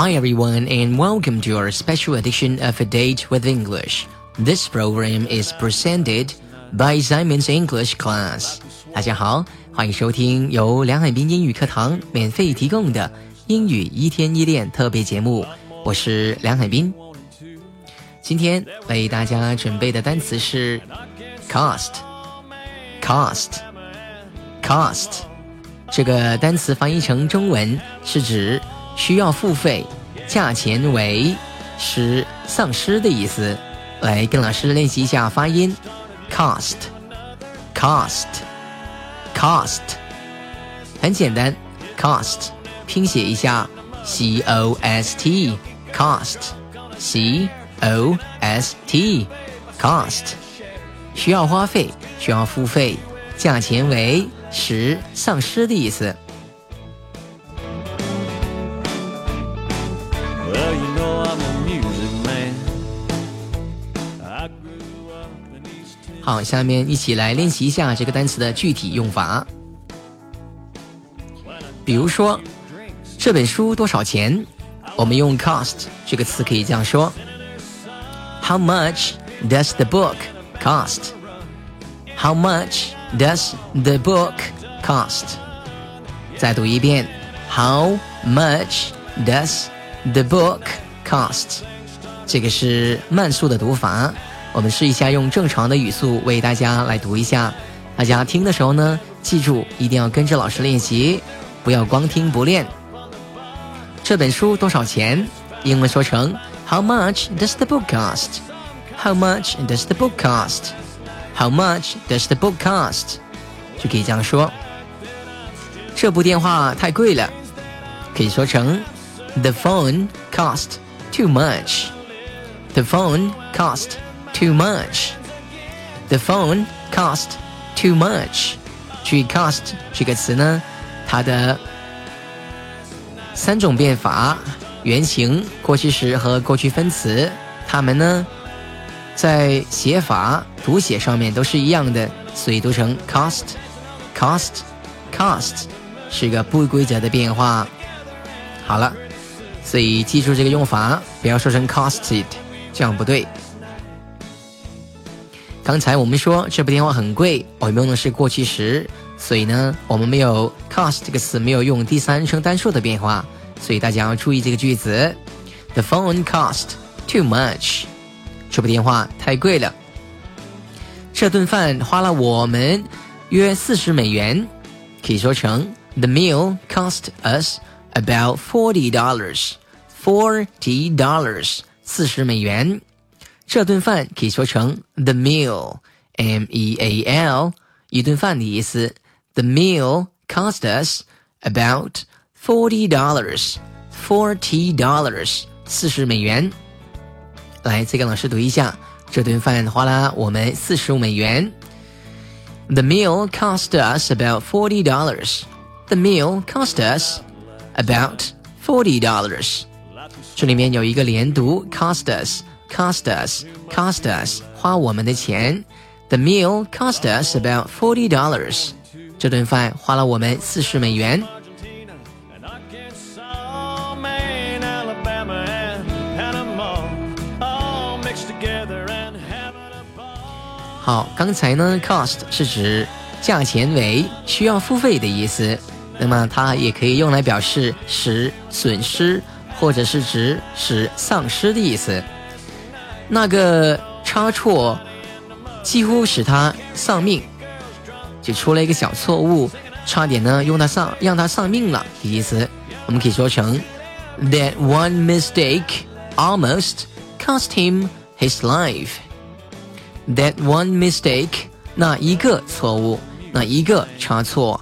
Hi everyone and welcome to our special edition of A Date with English. This program is presented by Simon's English Class. 大家好，欢迎收听由梁海滨英语课堂免费提供的英语一天一练特别节目。我是梁海滨。今天为大家准备的单词是 cost，cost，cost。这个单词翻译成中文是指需要付费，价钱为使丧失的意思。来跟老师练习一下发音，cost，cost，cost，很简单，cost 拼写一下，c o s t，cost，c o s t，cost，需要花费，需要付费，价钱为使丧失的意思。好，下面一起来练习一下这个单词的具体用法。比如说，这本书多少钱？我们用 cost 这个词可以这样说：How much does the book cost? How much does the book cost? 再读一遍：How much does the book cost? 这个是慢速的读法。我们试一下用正常的语速为大家来读一下，大家听的时候呢，记住一定要跟着老师练习，不要光听不练。这本书多少钱？英文说成 How much does the book cost? How much does the book cost? How much does the book cost? 就可以这样说。这部电话太贵了，可以说成 The phone cost too much. The phone cost too much. The phone cost too much. 注意 cost 这个词呢，它的三种变法：原形、过去时和过去分词。它们呢，在写法、读写上面都是一样的，所以读成 cost、cost、cost 是个不规则的变化。好了，所以记住这个用法，不要说成 costed，这样不对。刚才我们说这部电话很贵，我们用的是过去时，所以呢，我们没有 cost 这个词没有用第三人称单数的变化，所以大家要注意这个句子。The phone cost too much。这部电话太贵了。这顿饭花了我们约四十美元，可以说成 The meal cost us about forty dollars。Forty dollars，四十美元。这顿饭可以说成 the meal，m e a l，一顿饭的意思。The meal cost us about forty dollars，forty dollars，四十美元。来，再跟老师读一下，这顿饭花了我们四十五美元。The meal cost us about forty dollars. The meal cost us about forty dollars. 这里面有一个连读，cost us。 Cost us, cost us，花我们的钱。The meal cost us about forty dollars。这顿饭花了我们四十美元。好，刚才呢，cost 是指价钱为需要付费的意思，那么它也可以用来表示使损失，或者是指使丧失的意思。那个差错几乎使他丧命，就出了一个小错误，差点呢用他丧让他丧命了的意思。我们可以说成 That one mistake almost cost him his life. That one mistake，那一个错误，那一个差错。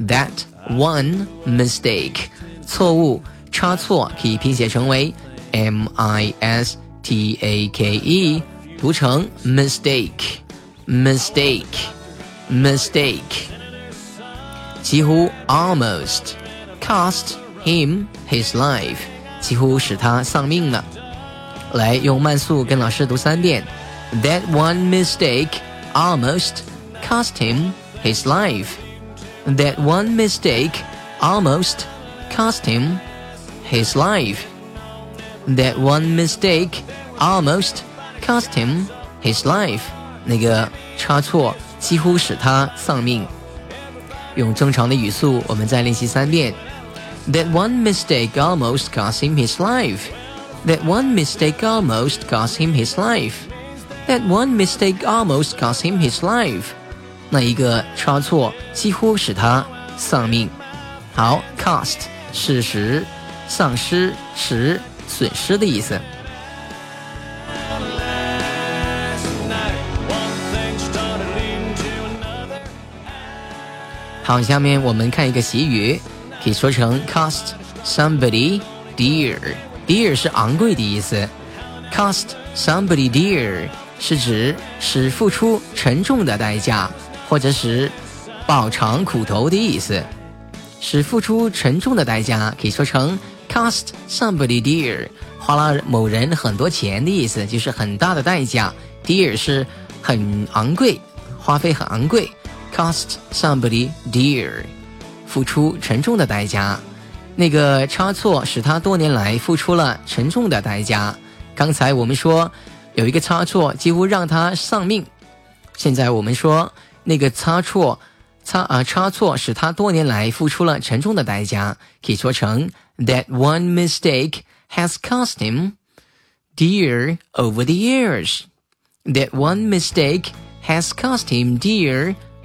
That one mistake，错误差错可以拼写成为 M I S。T A K E，读成 mistake，mistake，mistake，几乎 almost cost him his life，几乎使他丧命了。来，用慢速跟老师读三遍。That one mistake almost cost him his life. That one mistake almost cost him his life. That one mistake almost cost him his life。那个差错几乎使他丧命。用正常的语速，我们再练习三遍。That one mistake almost cost him his life. That one mistake almost cost him his life. That one mistake almost cost him his life. 那一个差错几乎使他丧命。好，cost 事实丧失、使损失的意思。好，下面我们看一个习语，可以说成 cost somebody dear。dear 是昂贵的意思，cost somebody dear 是指使付出沉重的代价，或者是饱尝苦头的意思。使付出沉重的代价，可以说成 cost somebody dear，花了某人很多钱的意思，就是很大的代价。dear 是很昂贵，花费很昂贵。cost somebody dear，付出沉重的代价。那个差错使他多年来付出了沉重的代价。刚才我们说有一个差错几乎让他丧命，现在我们说那个差错差啊差错使他多年来付出了沉重的代价，可以说成 That one mistake has cost him dear over the years. That one mistake has cost him dear.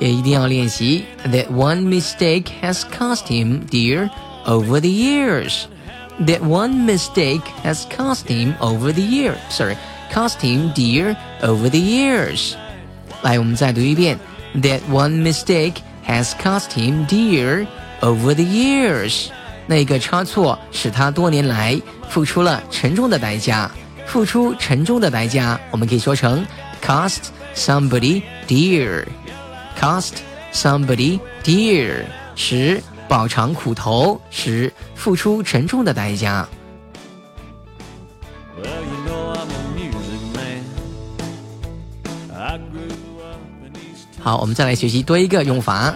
也一定要练习。That one mistake has cost him dear over the years. That one mistake has cost him over the year. Sorry, cost him dear over the years. 来，我们再读一遍。That one mistake has cost him dear over the years. 那个差错使他多年来付出了沉重的代价。付出沉重的代价，我们可以说成 cost somebody dear。 Cost somebody dear，十饱尝苦头，十付出沉重的代价。好，我们再来学习多一个用法。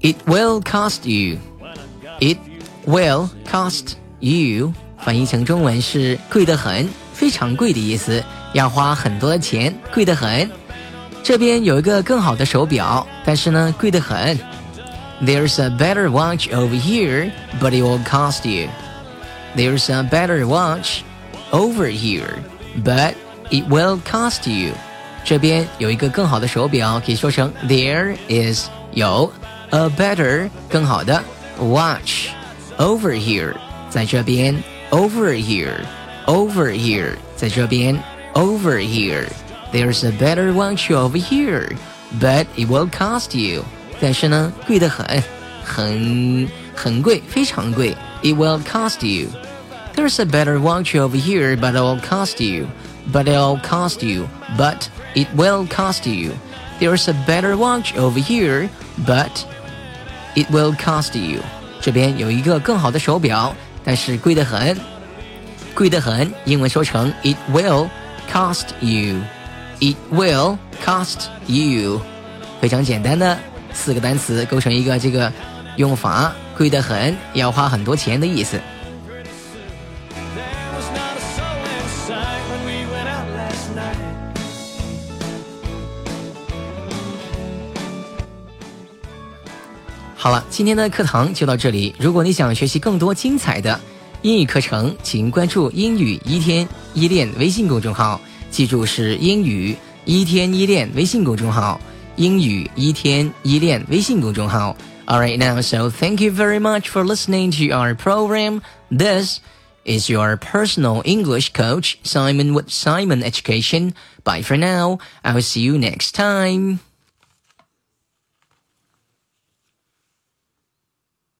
It will cost you. It will cost you. 翻译成中文是贵得很，非常贵的意思，要花很多的钱，贵得很。这边有一个更好的手表，但是呢，贵得很。There's a better watch over here, but it will cost you. There's a better watch over here, but it will cost you. 这边有一个更好的手表，可以说成 There is 有 a better 更好的 watch over here 在这边 over here over here 在这边 over here。 there's a better watch over here, but it will cost you. 但是呢，贵得很，很很贵，非常贵。It will cost you. There's a better watch over here, but it will cost you. But it'll cost you. But it will cost you. There's a better watch over here, but it will cost you. 这边有一个更好的手表，但是贵得很，贵得很。英文说成 It will cost you. It will cost you，非常简单的四个单词构成一个这个用法，贵得很，要花很多钱的意思。好了，今天的课堂就到这里。如果你想学习更多精彩的英语课程，请关注“英语一天一练”微信公众号。记住是英语一天一练微信公众号，英语一天一练微信公众号。All right now, so thank you very much for listening to our program. This is your personal English coach, Simon with Simon Education. Bye for now. I'll see you next time.